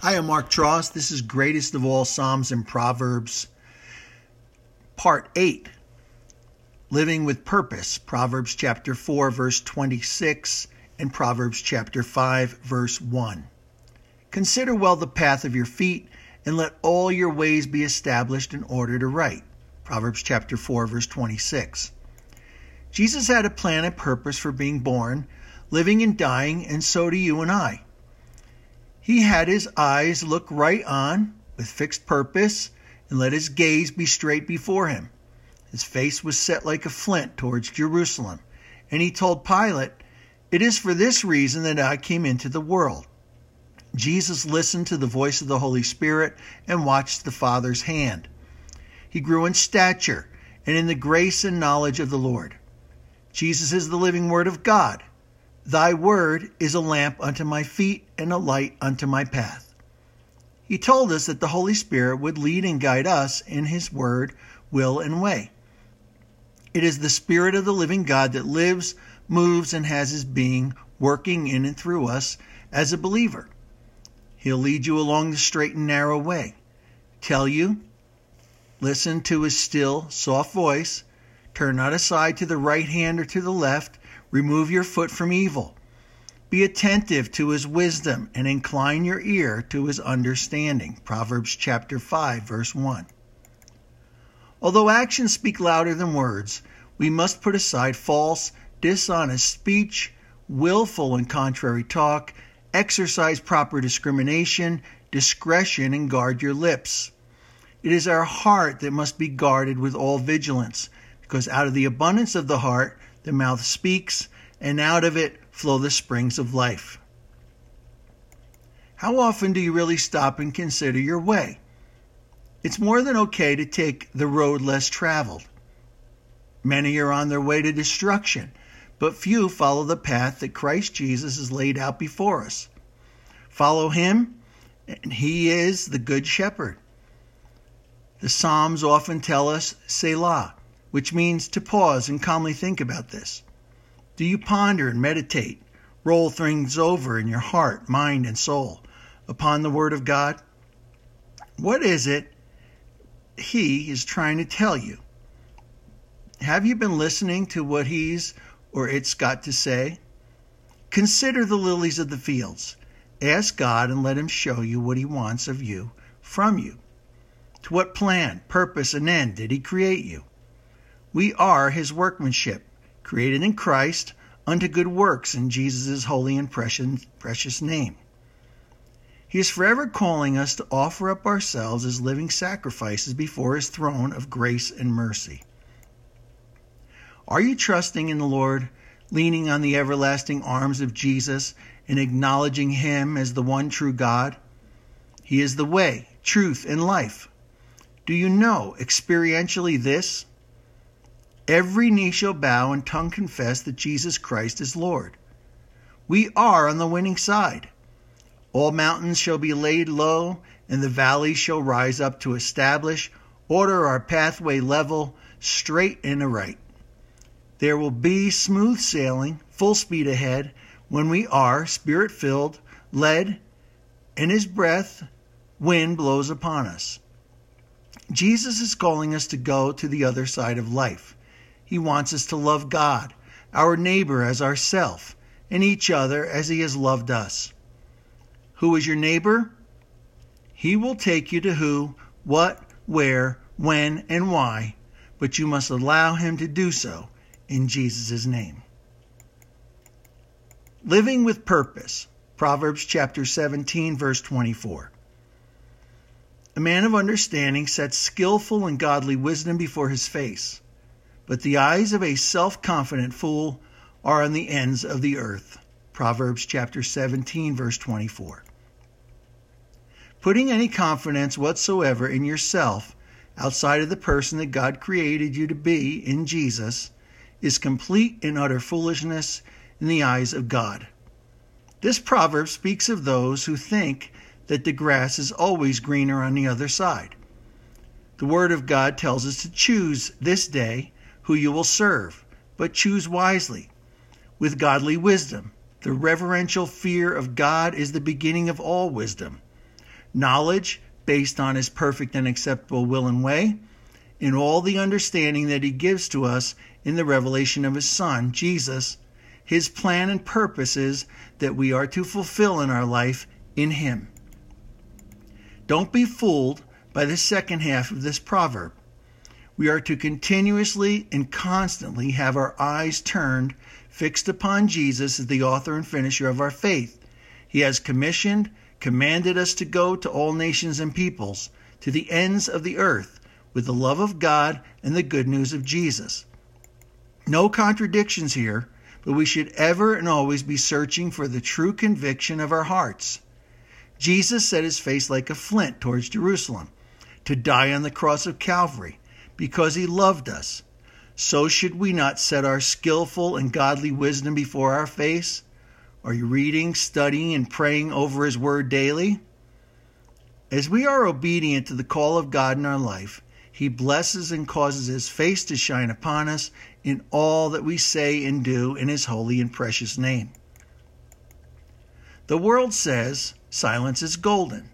Hi, I'm Mark Tross. This is Greatest of All Psalms and Proverbs, Part 8 Living with Purpose, Proverbs chapter 4, verse 26, and Proverbs chapter 5, verse 1. Consider well the path of your feet, and let all your ways be established in order to right. Proverbs chapter 4, verse 26. Jesus had a plan and purpose for being born, living and dying, and so do you and I. He had his eyes look right on, with fixed purpose, and let his gaze be straight before him. His face was set like a flint towards Jerusalem, and he told Pilate, It is for this reason that I came into the world. Jesus listened to the voice of the Holy Spirit and watched the Father's hand. He grew in stature and in the grace and knowledge of the Lord. Jesus is the living Word of God. Thy word is a lamp unto my feet and a light unto my path. He told us that the Holy Spirit would lead and guide us in His word, will, and way. It is the Spirit of the living God that lives, moves, and has His being working in and through us as a believer. He'll lead you along the straight and narrow way, tell you, listen to His still, soft voice, turn not aside to the right hand or to the left, Remove your foot from evil. Be attentive to his wisdom and incline your ear to his understanding. Proverbs chapter 5 verse 1. Although actions speak louder than words, we must put aside false, dishonest speech, willful and contrary talk, exercise proper discrimination, discretion, and guard your lips. It is our heart that must be guarded with all vigilance, because out of the abundance of the heart the mouth speaks, and out of it flow the springs of life. How often do you really stop and consider your way? It's more than okay to take the road less traveled. Many are on their way to destruction, but few follow the path that Christ Jesus has laid out before us. Follow him, and he is the good shepherd. The Psalms often tell us Selah, which means to pause and calmly think about this. Do you ponder and meditate, roll things over in your heart, mind, and soul upon the Word of God? What is it He is trying to tell you? Have you been listening to what He's or it's got to say? Consider the lilies of the fields. Ask God and let Him show you what He wants of you from you. To what plan, purpose, and end did He create you? We are his workmanship, created in Christ unto good works in Jesus' holy and precious, name. He is forever calling us to offer up ourselves as living sacrifices before his throne of grace and mercy. Are you trusting in the Lord, leaning on the everlasting arms of Jesus, and acknowledging him as the one true God? He is the way, truth, and life. Do you know experientially this? Every knee shall bow and tongue confess that Jesus Christ is Lord. We are on the winning side. All mountains shall be laid low, and the valleys shall rise up to establish, order our pathway level, straight and aright. There will be smooth sailing, full speed ahead, when we are spirit filled, led, and his breath, wind blows upon us. Jesus is calling us to go to the other side of life. He wants us to love God, our neighbor as ourself, and each other as He has loved us. Who is your neighbor? He will take you to who, what, where, when, and why, but you must allow Him to do so in Jesus' name. Living with purpose. Proverbs chapter 17, verse 24. A man of understanding sets skillful and godly wisdom before his face but the eyes of a self confident fool are on the ends of the earth. Proverbs chapter 17, verse 24. Putting any confidence whatsoever in yourself outside of the person that God created you to be in Jesus is complete and utter foolishness in the eyes of God. This proverb speaks of those who think that the grass is always greener on the other side. The Word of God tells us to choose this day who you will serve, but choose wisely, with godly wisdom. The reverential fear of God is the beginning of all wisdom. knowledge based on his perfect and acceptable will and way, in all the understanding that he gives to us in the revelation of his Son, Jesus, his plan and purposes that we are to fulfill in our life in him. Don't be fooled by the second half of this proverb. We are to continuously and constantly have our eyes turned, fixed upon Jesus as the author and finisher of our faith. He has commissioned, commanded us to go to all nations and peoples, to the ends of the earth, with the love of God and the good news of Jesus. No contradictions here, but we should ever and always be searching for the true conviction of our hearts. Jesus set his face like a flint towards Jerusalem to die on the cross of Calvary because he loved us. So should we not set our skillful and godly wisdom before our face? Are you reading, studying, and praying over his word daily? As we are obedient to the call of God in our life, he blesses and causes his face to shine upon us in all that we say and do in his holy and precious name. The world says silence is golden.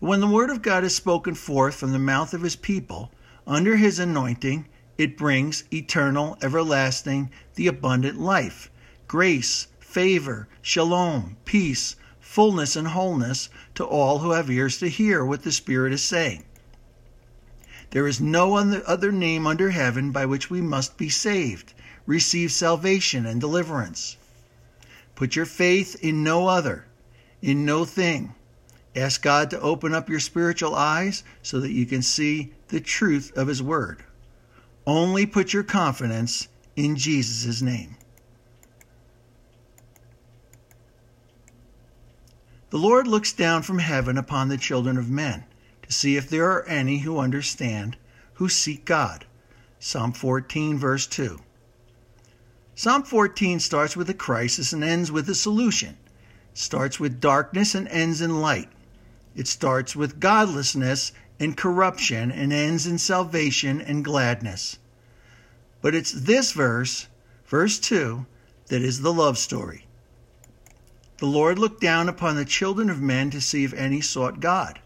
But when the word of God is spoken forth from the mouth of his people, under his anointing, it brings eternal, everlasting, the abundant life, grace, favor, shalom, peace, fullness, and wholeness to all who have ears to hear what the Spirit is saying. There is no other name under heaven by which we must be saved, receive salvation and deliverance. Put your faith in no other, in no thing. Ask God to open up your spiritual eyes so that you can see the truth of His Word. Only put your confidence in Jesus' name. The Lord looks down from heaven upon the children of men to see if there are any who understand, who seek God. Psalm 14, verse 2. Psalm 14 starts with a crisis and ends with a solution. It starts with darkness and ends in light. It starts with godlessness and corruption and ends in salvation and gladness. But it's this verse, verse 2, that is the love story. The Lord looked down upon the children of men to see if any sought God.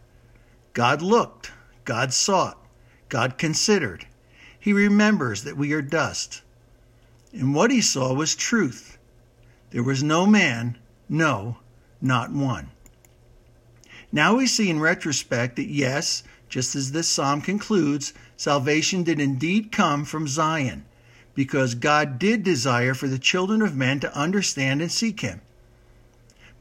God looked, God sought, God considered. He remembers that we are dust. And what he saw was truth. There was no man, no, not one. Now we see in retrospect that yes, just as this psalm concludes, salvation did indeed come from Zion, because God did desire for the children of men to understand and seek him.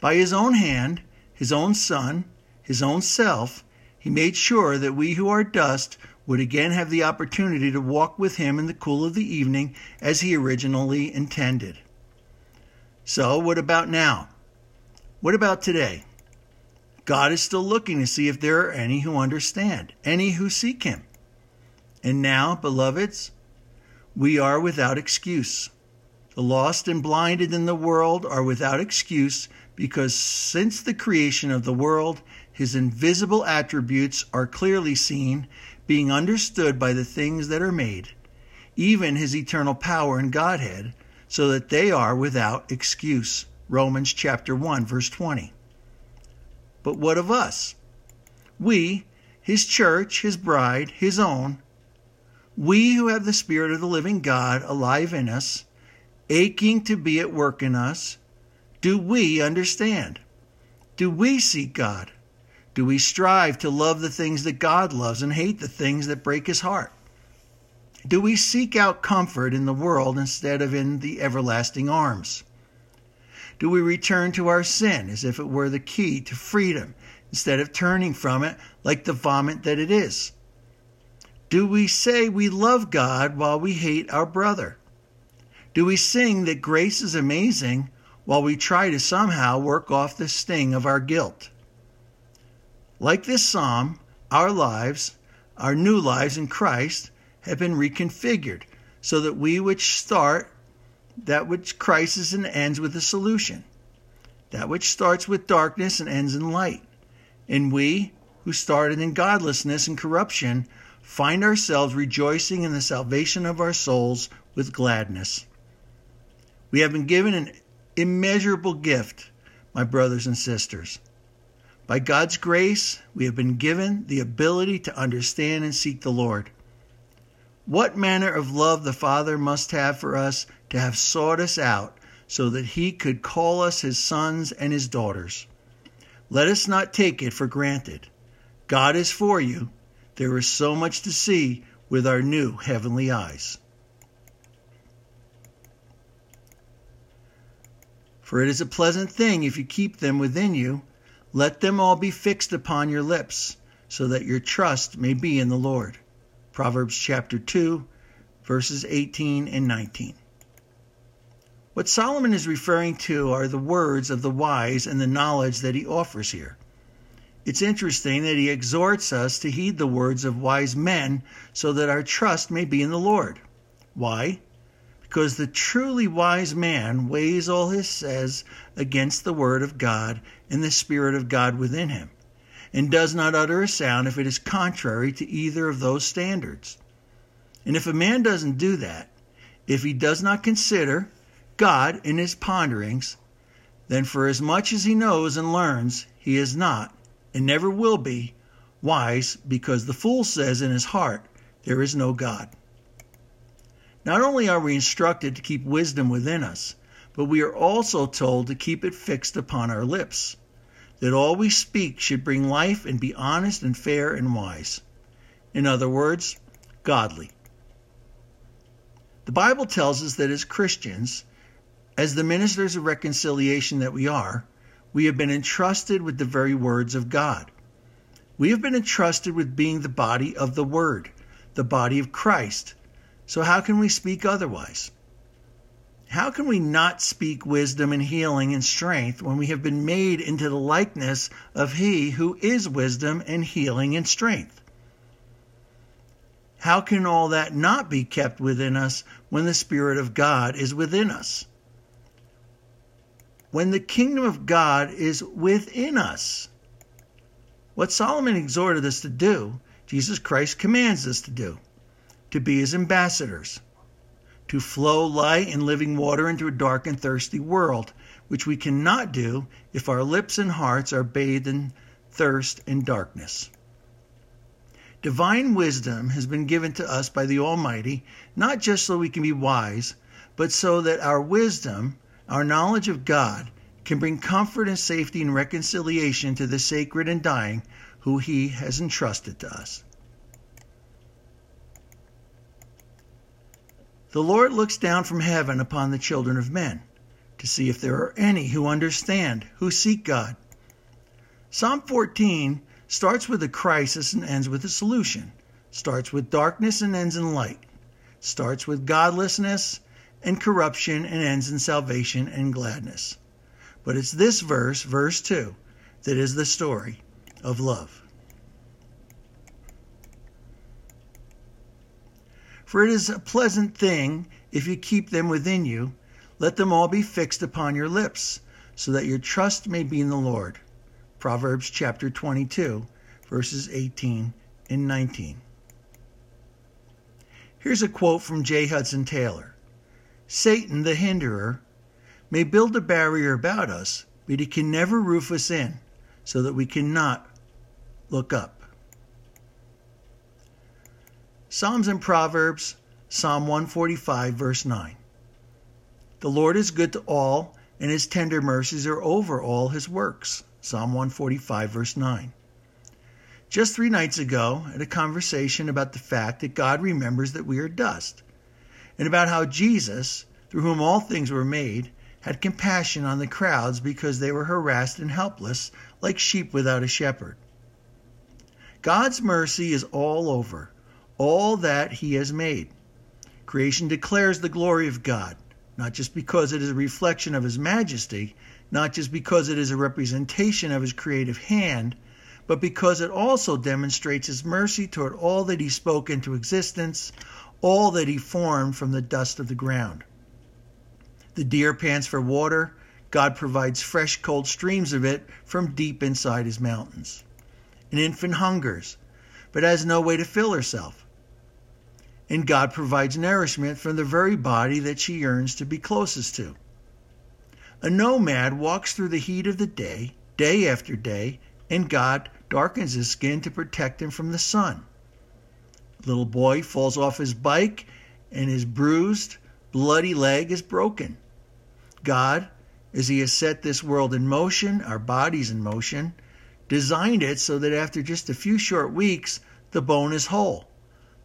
By his own hand, his own Son, his own self, he made sure that we who are dust would again have the opportunity to walk with him in the cool of the evening as he originally intended. So, what about now? What about today? God is still looking to see if there are any who understand, any who seek him. And now, beloveds, we are without excuse. The lost and blinded in the world are without excuse because since the creation of the world, his invisible attributes are clearly seen, being understood by the things that are made, even his eternal power and Godhead, so that they are without excuse. Romans chapter 1 verse 20. But what of us? We, his church, his bride, his own, we who have the Spirit of the living God alive in us, aching to be at work in us, do we understand? Do we seek God? Do we strive to love the things that God loves and hate the things that break his heart? Do we seek out comfort in the world instead of in the everlasting arms? Do we return to our sin as if it were the key to freedom instead of turning from it like the vomit that it is? Do we say we love God while we hate our brother? Do we sing that grace is amazing while we try to somehow work off the sting of our guilt? Like this psalm, our lives, our new lives in Christ, have been reconfigured so that we which start that which crisis and ends with a solution, that which starts with darkness and ends in light. And we, who started in godlessness and corruption, find ourselves rejoicing in the salvation of our souls with gladness. We have been given an immeasurable gift, my brothers and sisters. By God's grace, we have been given the ability to understand and seek the Lord. What manner of love the Father must have for us to have sought us out so that he could call us his sons and his daughters. Let us not take it for granted. God is for you. There is so much to see with our new heavenly eyes. For it is a pleasant thing if you keep them within you. Let them all be fixed upon your lips, so that your trust may be in the Lord. Proverbs chapter 2, verses 18 and 19. What Solomon is referring to are the words of the wise and the knowledge that he offers here. It's interesting that he exhorts us to heed the words of wise men so that our trust may be in the Lord. Why? Because the truly wise man weighs all he says against the word of God and the Spirit of God within him, and does not utter a sound if it is contrary to either of those standards. And if a man doesn't do that, if he does not consider God in his ponderings, then for as much as he knows and learns, he is not, and never will be, wise, because the fool says in his heart, There is no God. Not only are we instructed to keep wisdom within us, but we are also told to keep it fixed upon our lips, that all we speak should bring life and be honest and fair and wise. In other words, godly. The Bible tells us that as Christians, as the ministers of reconciliation that we are, we have been entrusted with the very words of God. We have been entrusted with being the body of the Word, the body of Christ. So, how can we speak otherwise? How can we not speak wisdom and healing and strength when we have been made into the likeness of He who is wisdom and healing and strength? How can all that not be kept within us when the Spirit of God is within us? when the kingdom of God is within us. What Solomon exhorted us to do, Jesus Christ commands us to do to be his ambassadors, to flow light and living water into a dark and thirsty world, which we cannot do if our lips and hearts are bathed in thirst and darkness. Divine wisdom has been given to us by the Almighty, not just so we can be wise, but so that our wisdom our knowledge of God can bring comfort and safety and reconciliation to the sacred and dying who He has entrusted to us. The Lord looks down from heaven upon the children of men to see if there are any who understand, who seek God. Psalm 14 starts with a crisis and ends with a solution, starts with darkness and ends in light, starts with godlessness and corruption and ends in salvation and gladness. But it's this verse, verse 2, that is the story of love. For it is a pleasant thing if you keep them within you. Let them all be fixed upon your lips, so that your trust may be in the Lord. Proverbs chapter 22, verses 18 and 19. Here's a quote from J. Hudson Taylor Satan, the hinderer, may build a barrier about us, but he can never roof us in so that we cannot look up. Psalms and Proverbs, Psalm 145, verse 9. The Lord is good to all, and his tender mercies are over all his works. Psalm 145, verse 9. Just three nights ago, at a conversation about the fact that God remembers that we are dust and about how Jesus, through whom all things were made, had compassion on the crowds because they were harassed and helpless like sheep without a shepherd. God's mercy is all over, all that He has made. Creation declares the glory of God, not just because it is a reflection of His majesty, not just because it is a representation of His creative hand, but because it also demonstrates His mercy toward all that He spoke into existence, all that he formed from the dust of the ground. The deer pants for water. God provides fresh, cold streams of it from deep inside his mountains. An infant hungers, but has no way to fill herself. And God provides nourishment from the very body that she yearns to be closest to. A nomad walks through the heat of the day, day after day, and God darkens his skin to protect him from the sun. Little boy falls off his bike and his bruised, bloody leg is broken. God, as he has set this world in motion, our bodies in motion, designed it so that after just a few short weeks, the bone is whole,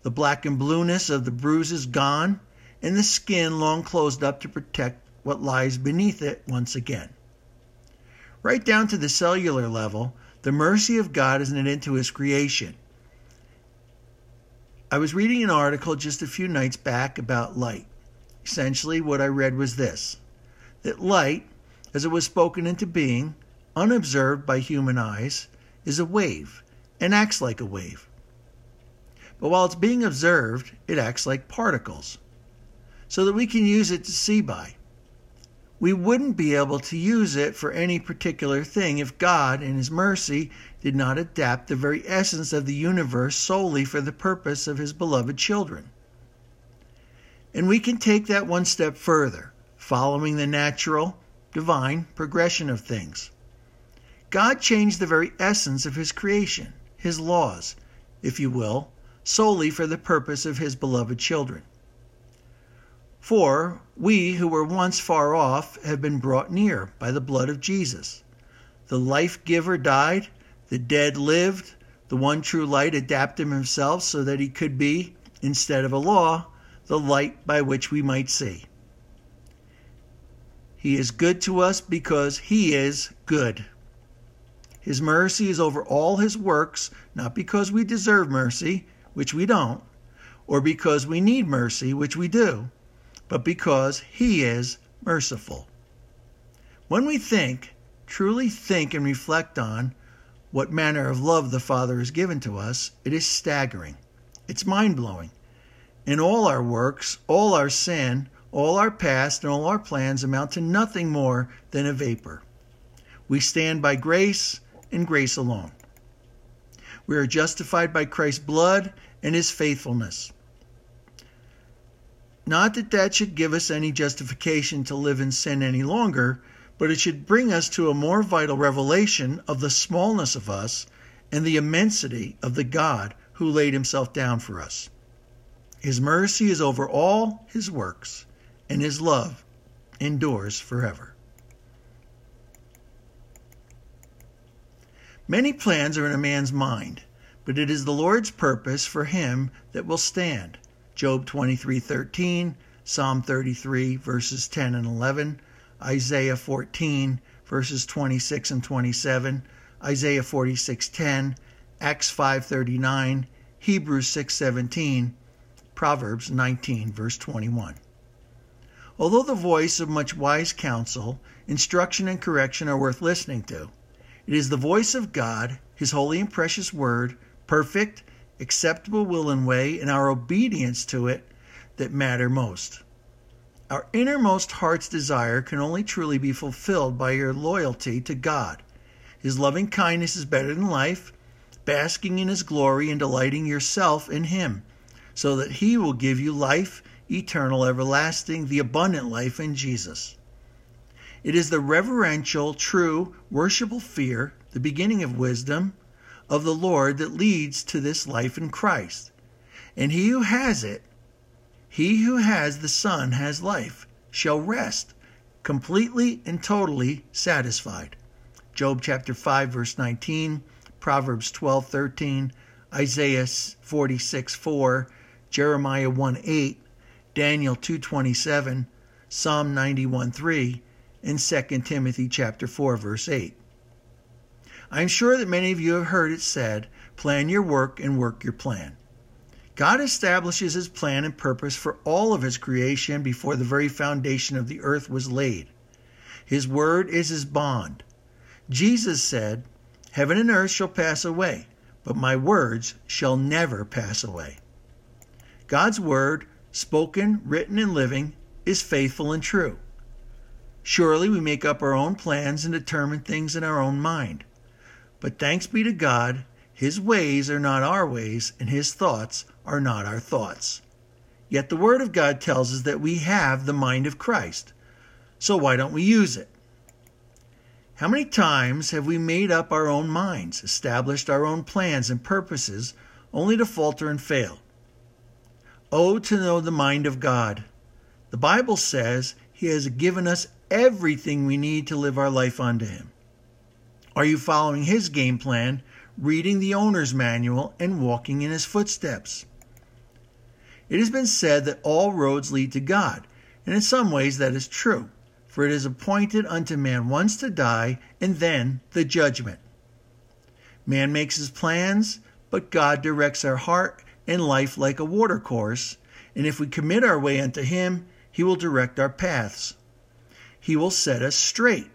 the black and blueness of the bruise is gone, and the skin long closed up to protect what lies beneath it once again. Right down to the cellular level, the mercy of God is knit into his creation. I was reading an article just a few nights back about light. Essentially, what I read was this that light, as it was spoken into being, unobserved by human eyes, is a wave and acts like a wave. But while it's being observed, it acts like particles, so that we can use it to see by we wouldn't be able to use it for any particular thing if God, in His mercy, did not adapt the very essence of the universe solely for the purpose of His beloved children. And we can take that one step further, following the natural, divine progression of things. God changed the very essence of His creation, His laws, if you will, solely for the purpose of His beloved children. For we who were once far off have been brought near by the blood of Jesus. The life giver died, the dead lived, the one true light adapted himself so that he could be, instead of a law, the light by which we might see. He is good to us because he is good. His mercy is over all his works, not because we deserve mercy, which we don't, or because we need mercy, which we do but because He is merciful. When we think, truly think and reflect on what manner of love the Father has given to us, it is staggering. It's mind blowing. In all our works, all our sin, all our past, and all our plans amount to nothing more than a vapor. We stand by grace and grace alone. We are justified by Christ's blood and his faithfulness. Not that that should give us any justification to live in sin any longer, but it should bring us to a more vital revelation of the smallness of us and the immensity of the God who laid himself down for us. His mercy is over all his works, and his love endures forever. Many plans are in a man's mind, but it is the Lord's purpose for him that will stand. Job 23:13, Psalm 33 verses 10 and 11, Isaiah 14 verses 26 and 27, Isaiah 46:10, Acts 5:39, Hebrews 6:17, Proverbs 19 verse 21. Although the voice of much wise counsel, instruction and correction are worth listening to, it is the voice of God, his holy and precious word, perfect acceptable will and way, and our obedience to it that matter most. Our innermost heart's desire can only truly be fulfilled by your loyalty to God. His loving kindness is better than life, basking in His glory and delighting yourself in Him, so that He will give you life, eternal, everlasting, the abundant life in Jesus. It is the reverential, true, worshipful fear, the beginning of wisdom, of the Lord that leads to this life in Christ. And he who has it, he who has the Son has life, shall rest, completely and totally satisfied. Job chapter 5 verse 19, Proverbs 12:13, Isaiah 46 4, Jeremiah 1 8, Daniel 2:27, Psalm 91 3, and 2 Timothy chapter 4 verse 8. I am sure that many of you have heard it said, plan your work and work your plan. God establishes his plan and purpose for all of his creation before the very foundation of the earth was laid. His word is his bond. Jesus said, Heaven and earth shall pass away, but my words shall never pass away. God's word, spoken, written, and living, is faithful and true. Surely we make up our own plans and determine things in our own mind. But thanks be to God, His ways are not our ways, and His thoughts are not our thoughts. Yet the Word of God tells us that we have the mind of Christ. So why don't we use it? How many times have we made up our own minds, established our own plans and purposes, only to falter and fail? Oh, to know the mind of God. The Bible says He has given us everything we need to live our life unto Him. Are you following His game plan, reading the owner's manual, and walking in His footsteps? It has been said that all roads lead to God, and in some ways that is true for it is appointed unto man once to die, and then the judgment. Man makes his plans, but God directs our heart and life like a watercourse, and if we commit our way unto him, he will direct our paths. He will set us straight.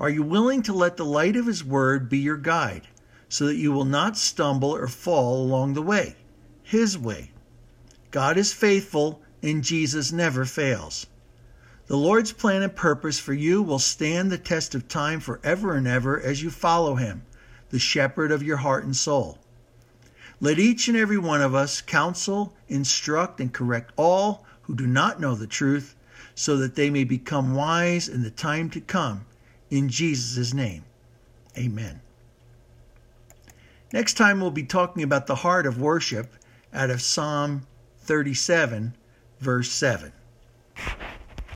Are you willing to let the light of his word be your guide, so that you will not stumble or fall along the way, his way? God is faithful, and Jesus never fails. The Lord's plan and purpose for you will stand the test of time forever and ever as you follow Him, the shepherd of your heart and soul. Let each and every one of us counsel, instruct, and correct all who do not know the truth, so that they may become wise in the time to come. In Jesus' name, amen. Next time, we'll be talking about the heart of worship out of Psalm 37, verse 7.